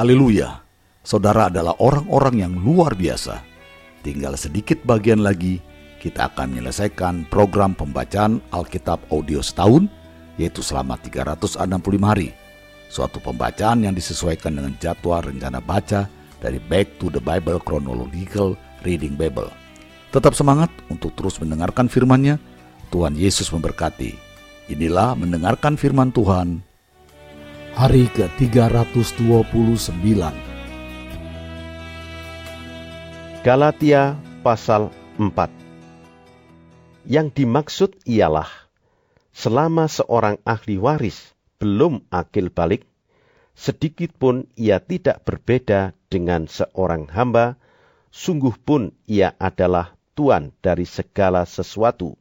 Haleluya, saudara adalah orang-orang yang luar biasa. Tinggal sedikit bagian lagi, kita akan menyelesaikan program pembacaan Alkitab audio setahun, yaitu selama 365 hari. Suatu pembacaan yang disesuaikan dengan jadwal rencana baca dari Back to the Bible Chronological Reading Bible. Tetap semangat untuk terus mendengarkan firman-Nya. Tuhan Yesus memberkati. Inilah mendengarkan firman Tuhan. Hari ke-329 Galatia pasal 4 Yang dimaksud ialah selama seorang ahli waris belum akil balik, sedikit pun ia tidak berbeda dengan seorang hamba, sungguh pun ia adalah tuan dari segala sesuatu.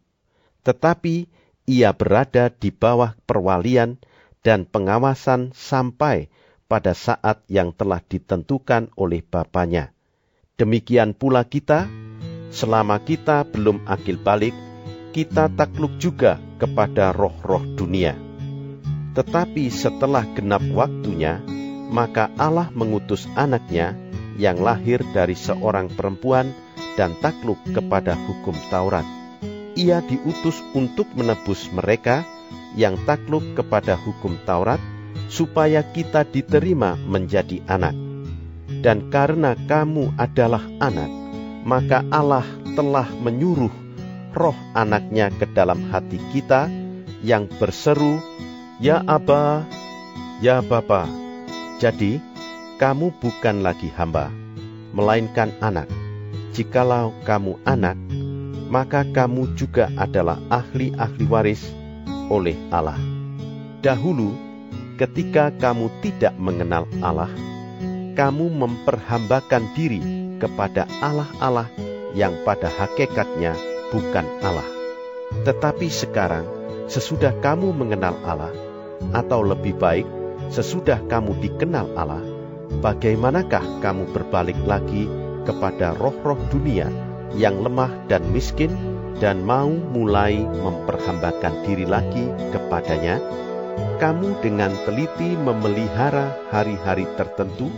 Tetapi ia berada di bawah perwalian dan pengawasan sampai pada saat yang telah ditentukan oleh Bapaknya Demikian pula kita, selama kita belum akil balik, kita takluk juga kepada roh-roh dunia. Tetapi setelah genap waktunya, maka Allah mengutus anaknya yang lahir dari seorang perempuan dan takluk kepada hukum Taurat. Ia diutus untuk menebus mereka yang takluk kepada hukum Taurat, supaya kita diterima menjadi anak dan karena kamu adalah anak, maka Allah telah menyuruh roh anaknya ke dalam hati kita yang berseru, Ya Aba, Ya Bapa. Jadi, kamu bukan lagi hamba, melainkan anak. Jikalau kamu anak, maka kamu juga adalah ahli-ahli waris oleh Allah. Dahulu, ketika kamu tidak mengenal Allah, kamu memperhambakan diri kepada Allah-Allah yang pada hakikatnya bukan Allah. Tetapi sekarang, sesudah kamu mengenal Allah, atau lebih baik, sesudah kamu dikenal Allah, bagaimanakah kamu berbalik lagi kepada roh-roh dunia yang lemah dan miskin dan mau mulai memperhambakan diri lagi kepadanya? Kamu dengan teliti memelihara hari-hari tertentu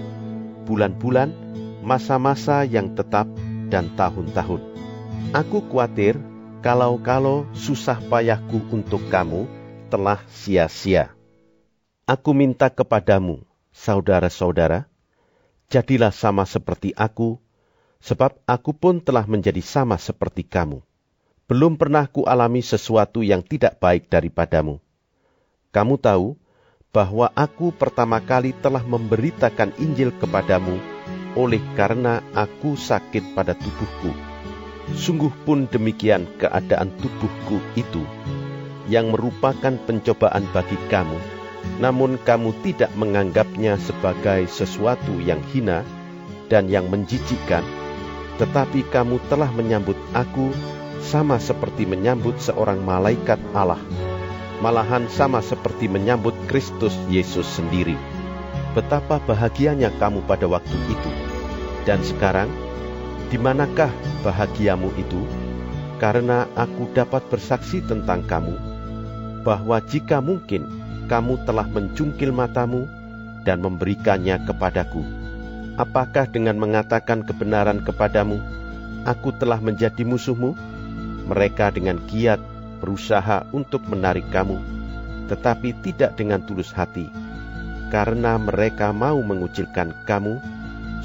bulan-bulan, masa-masa yang tetap, dan tahun-tahun. Aku khawatir kalau-kalau susah payahku untuk kamu telah sia-sia. Aku minta kepadamu, saudara-saudara, jadilah sama seperti aku, sebab aku pun telah menjadi sama seperti kamu. Belum pernah kualami sesuatu yang tidak baik daripadamu. Kamu tahu bahwa aku pertama kali telah memberitakan Injil kepadamu oleh karena aku sakit pada tubuhku. Sungguh pun demikian keadaan tubuhku itu, yang merupakan pencobaan bagi kamu, namun kamu tidak menganggapnya sebagai sesuatu yang hina dan yang menjijikkan, tetapi kamu telah menyambut aku sama seperti menyambut seorang malaikat Allah malahan sama seperti menyambut Kristus Yesus sendiri. Betapa bahagianya kamu pada waktu itu. Dan sekarang, di manakah bahagiamu itu? Karena aku dapat bersaksi tentang kamu, bahwa jika mungkin kamu telah mencungkil matamu dan memberikannya kepadaku. Apakah dengan mengatakan kebenaran kepadamu, aku telah menjadi musuhmu? Mereka dengan giat berusaha untuk menarik kamu, tetapi tidak dengan tulus hati, karena mereka mau mengucilkan kamu,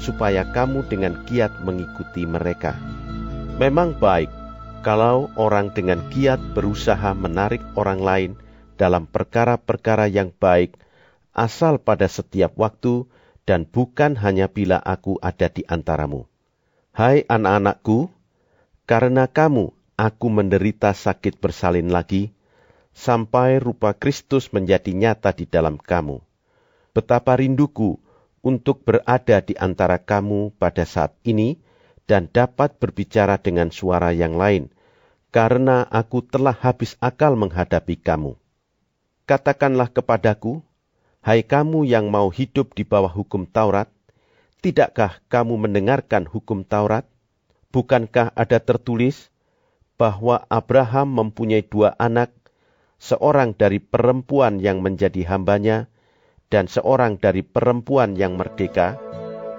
supaya kamu dengan giat mengikuti mereka. Memang baik kalau orang dengan giat berusaha menarik orang lain dalam perkara-perkara yang baik, asal pada setiap waktu dan bukan hanya bila aku ada di antaramu. Hai anak-anakku, karena kamu aku menderita sakit bersalin lagi, sampai rupa Kristus menjadi nyata di dalam kamu. Betapa rinduku untuk berada di antara kamu pada saat ini dan dapat berbicara dengan suara yang lain, karena aku telah habis akal menghadapi kamu. Katakanlah kepadaku, hai kamu yang mau hidup di bawah hukum Taurat, tidakkah kamu mendengarkan hukum Taurat? Bukankah ada tertulis, bahwa Abraham mempunyai dua anak, seorang dari perempuan yang menjadi hambanya, dan seorang dari perempuan yang merdeka,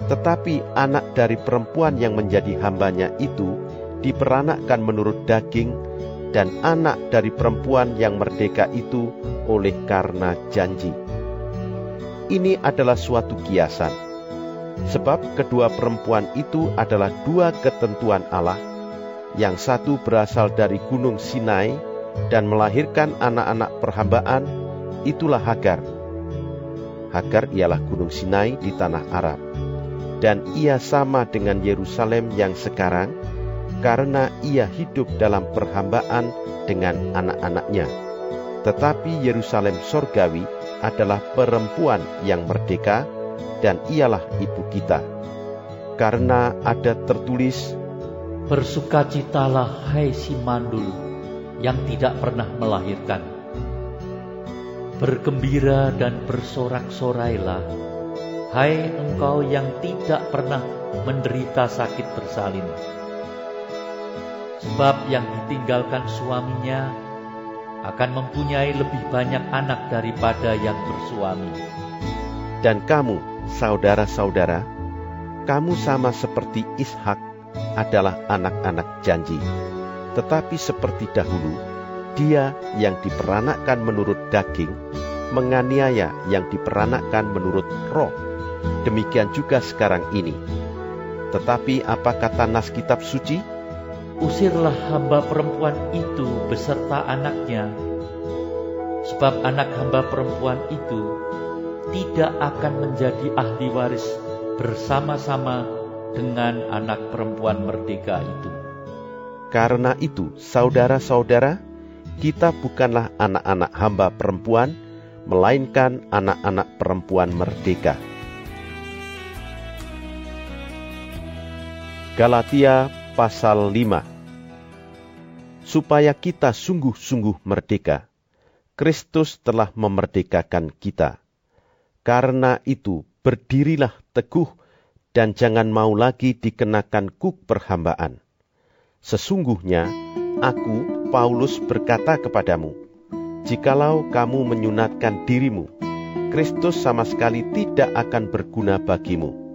tetapi anak dari perempuan yang menjadi hambanya itu diperanakkan menurut daging, dan anak dari perempuan yang merdeka itu oleh karena janji. Ini adalah suatu kiasan, sebab kedua perempuan itu adalah dua ketentuan Allah. Yang satu berasal dari Gunung Sinai dan melahirkan anak-anak perhambaan, itulah Hagar. Hagar ialah Gunung Sinai di tanah Arab dan ia sama dengan Yerusalem yang sekarang, karena ia hidup dalam perhambaan dengan anak-anaknya. Tetapi Yerusalem sorgawi adalah perempuan yang merdeka, dan ialah ibu kita. Karena ada tertulis, Bersukacitalah hai si mandul yang tidak pernah melahirkan. Bergembira dan bersorak-sorailah Hai engkau yang tidak pernah menderita sakit bersalin. Sebab yang ditinggalkan suaminya akan mempunyai lebih banyak anak daripada yang bersuami. Dan kamu, saudara-saudara, kamu sama seperti Ishak adalah anak-anak janji. Tetapi seperti dahulu, dia yang diperanakkan menurut daging, menganiaya yang diperanakkan menurut roh Demikian juga sekarang ini. Tetapi apa kata nas kitab suci? Usirlah hamba perempuan itu beserta anaknya, sebab anak hamba perempuan itu tidak akan menjadi ahli waris bersama-sama dengan anak perempuan merdeka itu. Karena itu, saudara-saudara, kita bukanlah anak-anak hamba perempuan, melainkan anak-anak perempuan merdeka. Galatia pasal 5 Supaya kita sungguh-sungguh merdeka, Kristus telah memerdekakan kita. Karena itu, berdirilah teguh dan jangan mau lagi dikenakan kuk perhambaan. Sesungguhnya, aku, Paulus, berkata kepadamu, jikalau kamu menyunatkan dirimu, Kristus sama sekali tidak akan berguna bagimu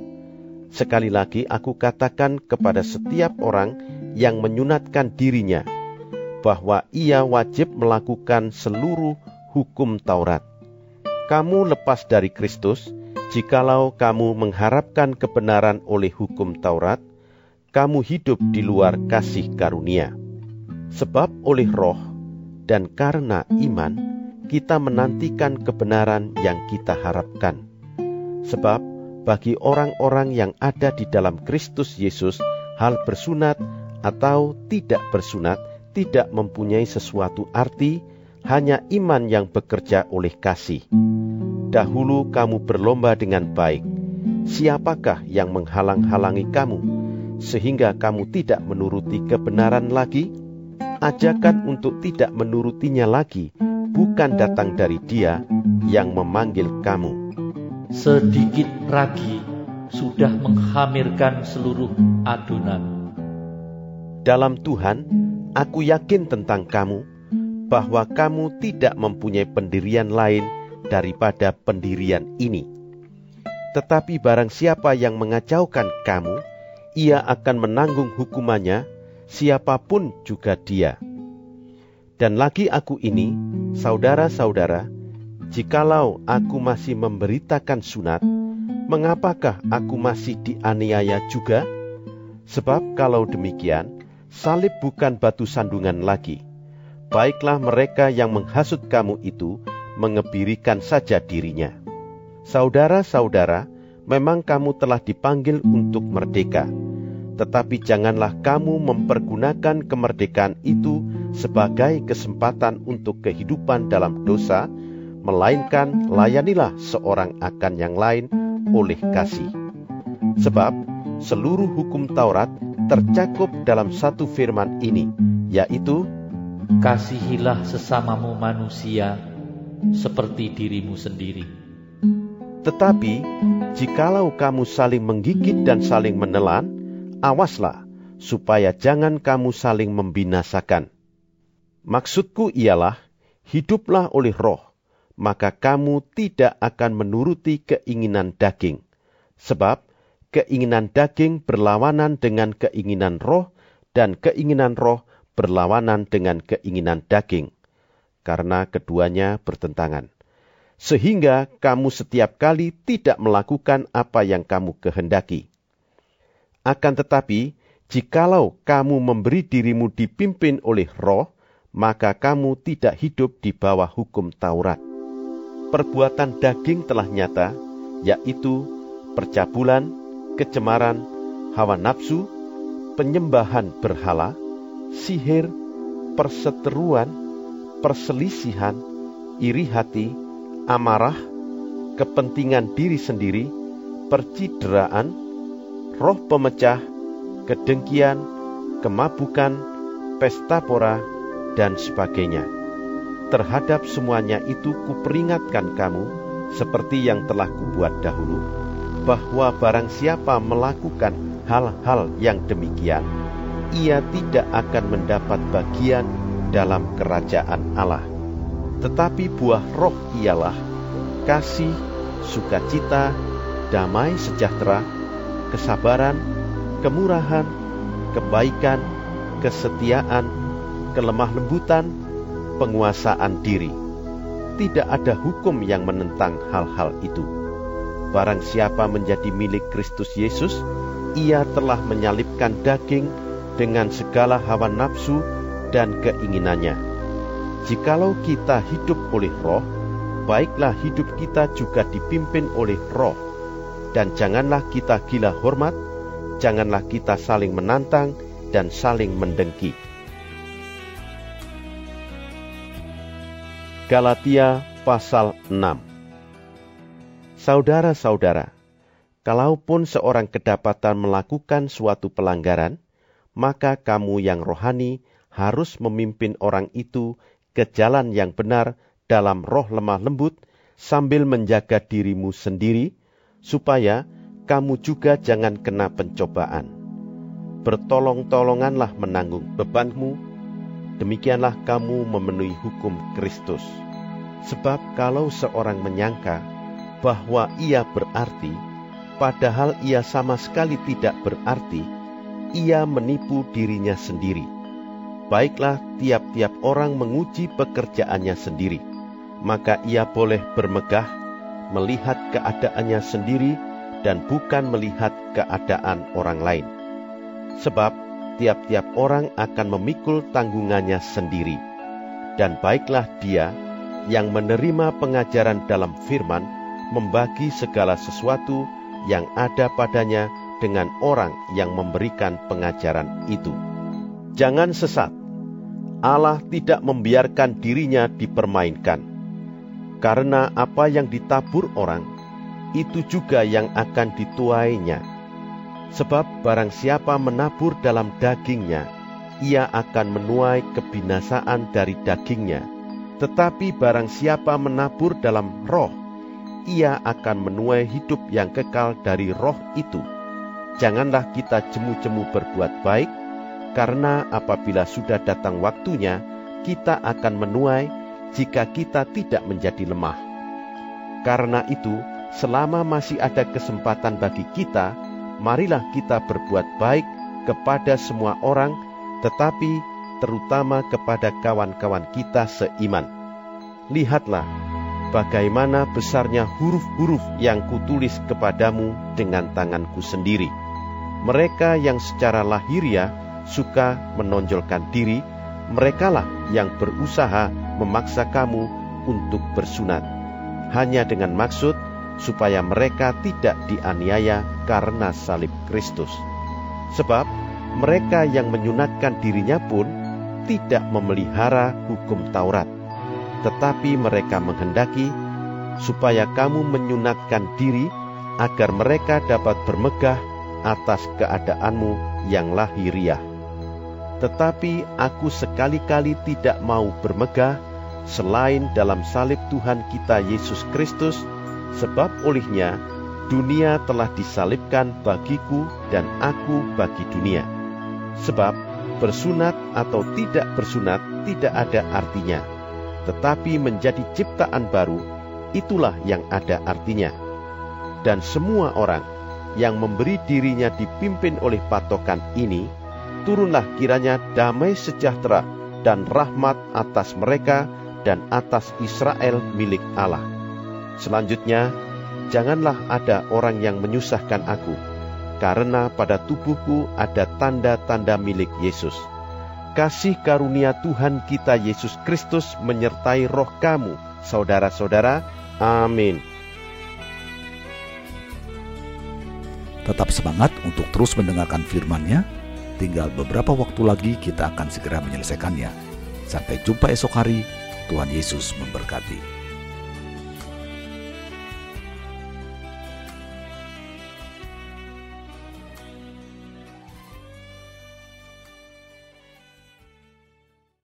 Sekali lagi aku katakan kepada setiap orang yang menyunatkan dirinya bahwa ia wajib melakukan seluruh hukum Taurat. Kamu lepas dari Kristus jikalau kamu mengharapkan kebenaran oleh hukum Taurat, kamu hidup di luar kasih karunia. Sebab oleh roh dan karena iman, kita menantikan kebenaran yang kita harapkan. Sebab bagi orang-orang yang ada di dalam Kristus Yesus, hal bersunat atau tidak bersunat tidak mempunyai sesuatu arti, hanya iman yang bekerja oleh kasih. Dahulu kamu berlomba dengan baik. Siapakah yang menghalang-halangi kamu, sehingga kamu tidak menuruti kebenaran lagi? Ajakan untuk tidak menurutinya lagi bukan datang dari Dia yang memanggil kamu sedikit ragi sudah menghamirkan seluruh adonan. Dalam Tuhan, aku yakin tentang kamu bahwa kamu tidak mempunyai pendirian lain daripada pendirian ini. Tetapi barang siapa yang mengacaukan kamu, ia akan menanggung hukumannya, siapa pun juga dia. Dan lagi aku ini, saudara-saudara, Jikalau aku masih memberitakan sunat, mengapakah aku masih dianiaya juga? Sebab kalau demikian, salib bukan batu sandungan lagi. Baiklah mereka yang menghasut kamu itu mengebirikan saja dirinya. Saudara-saudara, memang kamu telah dipanggil untuk merdeka. Tetapi janganlah kamu mempergunakan kemerdekaan itu sebagai kesempatan untuk kehidupan dalam dosa, melainkan layanilah seorang akan yang lain oleh kasih. Sebab seluruh hukum Taurat tercakup dalam satu firman ini, yaitu Kasihilah sesamamu manusia seperti dirimu sendiri. Tetapi, jikalau kamu saling menggigit dan saling menelan, awaslah supaya jangan kamu saling membinasakan. Maksudku ialah, hiduplah oleh roh, maka kamu tidak akan menuruti keinginan daging. Sebab keinginan daging berlawanan dengan keinginan roh, dan keinginan roh berlawanan dengan keinginan daging, karena keduanya bertentangan. Sehingga kamu setiap kali tidak melakukan apa yang kamu kehendaki. Akan tetapi, jikalau kamu memberi dirimu dipimpin oleh roh, maka kamu tidak hidup di bawah hukum Taurat perbuatan daging telah nyata, yaitu percabulan, kecemaran, hawa nafsu, penyembahan berhala, sihir, perseteruan, perselisihan, iri hati, amarah, kepentingan diri sendiri, percideraan, roh pemecah, kedengkian, kemabukan, pesta pora, dan sebagainya. Terhadap semuanya itu kuperingatkan kamu, seperti yang telah kubuat dahulu, bahwa barang siapa melakukan hal-hal yang demikian, ia tidak akan mendapat bagian dalam kerajaan Allah. Tetapi buah roh ialah kasih, sukacita, damai sejahtera, kesabaran, kemurahan, kebaikan, kesetiaan, kelemah lembutan, penguasaan diri. Tidak ada hukum yang menentang hal-hal itu. Barang siapa menjadi milik Kristus Yesus, ia telah menyalipkan daging dengan segala hawa nafsu dan keinginannya. Jikalau kita hidup oleh roh, baiklah hidup kita juga dipimpin oleh roh. Dan janganlah kita gila hormat, janganlah kita saling menantang dan saling mendengki. Galatia pasal 6 Saudara-saudara, kalaupun seorang kedapatan melakukan suatu pelanggaran, maka kamu yang rohani harus memimpin orang itu ke jalan yang benar dalam roh lemah lembut sambil menjaga dirimu sendiri, supaya kamu juga jangan kena pencobaan. Bertolong-tolonganlah menanggung bebanmu demikianlah kamu memenuhi hukum Kristus. Sebab kalau seorang menyangka bahwa ia berarti, padahal ia sama sekali tidak berarti, ia menipu dirinya sendiri. Baiklah tiap-tiap orang menguji pekerjaannya sendiri, maka ia boleh bermegah, melihat keadaannya sendiri, dan bukan melihat keadaan orang lain. Sebab tiap-tiap orang akan memikul tanggungannya sendiri. Dan baiklah dia yang menerima pengajaran dalam firman membagi segala sesuatu yang ada padanya dengan orang yang memberikan pengajaran itu. Jangan sesat. Allah tidak membiarkan dirinya dipermainkan. Karena apa yang ditabur orang, itu juga yang akan dituainya Sebab barang siapa menabur dalam dagingnya, ia akan menuai kebinasaan dari dagingnya. Tetapi barang siapa menabur dalam roh, ia akan menuai hidup yang kekal dari roh itu. Janganlah kita jemu-jemu berbuat baik, karena apabila sudah datang waktunya, kita akan menuai jika kita tidak menjadi lemah. Karena itu, selama masih ada kesempatan bagi kita, marilah kita berbuat baik kepada semua orang, tetapi terutama kepada kawan-kawan kita seiman. Lihatlah bagaimana besarnya huruf-huruf yang kutulis kepadamu dengan tanganku sendiri. Mereka yang secara lahiriah suka menonjolkan diri, merekalah yang berusaha memaksa kamu untuk bersunat. Hanya dengan maksud supaya mereka tidak dianiaya karena salib Kristus. Sebab mereka yang menyunatkan dirinya pun tidak memelihara hukum Taurat, tetapi mereka menghendaki supaya kamu menyunatkan diri agar mereka dapat bermegah atas keadaanmu yang lahiriah. Tetapi aku sekali-kali tidak mau bermegah selain dalam salib Tuhan kita Yesus Kristus Sebab olehnya dunia telah disalibkan bagiku dan aku bagi dunia. Sebab bersunat atau tidak bersunat tidak ada artinya. tetapi menjadi ciptaan baru, itulah yang ada artinya. Dan semua orang yang memberi dirinya dipimpin oleh patokan ini, turunlah kiranya damai sejahtera dan rahmat atas mereka dan atas Israel milik Allah. Selanjutnya, janganlah ada orang yang menyusahkan aku, karena pada tubuhku ada tanda-tanda milik Yesus. Kasih karunia Tuhan kita Yesus Kristus menyertai roh kamu, saudara-saudara. Amin. Tetap semangat untuk terus mendengarkan firman-Nya. Tinggal beberapa waktu lagi kita akan segera menyelesaikannya. Sampai jumpa esok hari. Tuhan Yesus memberkati.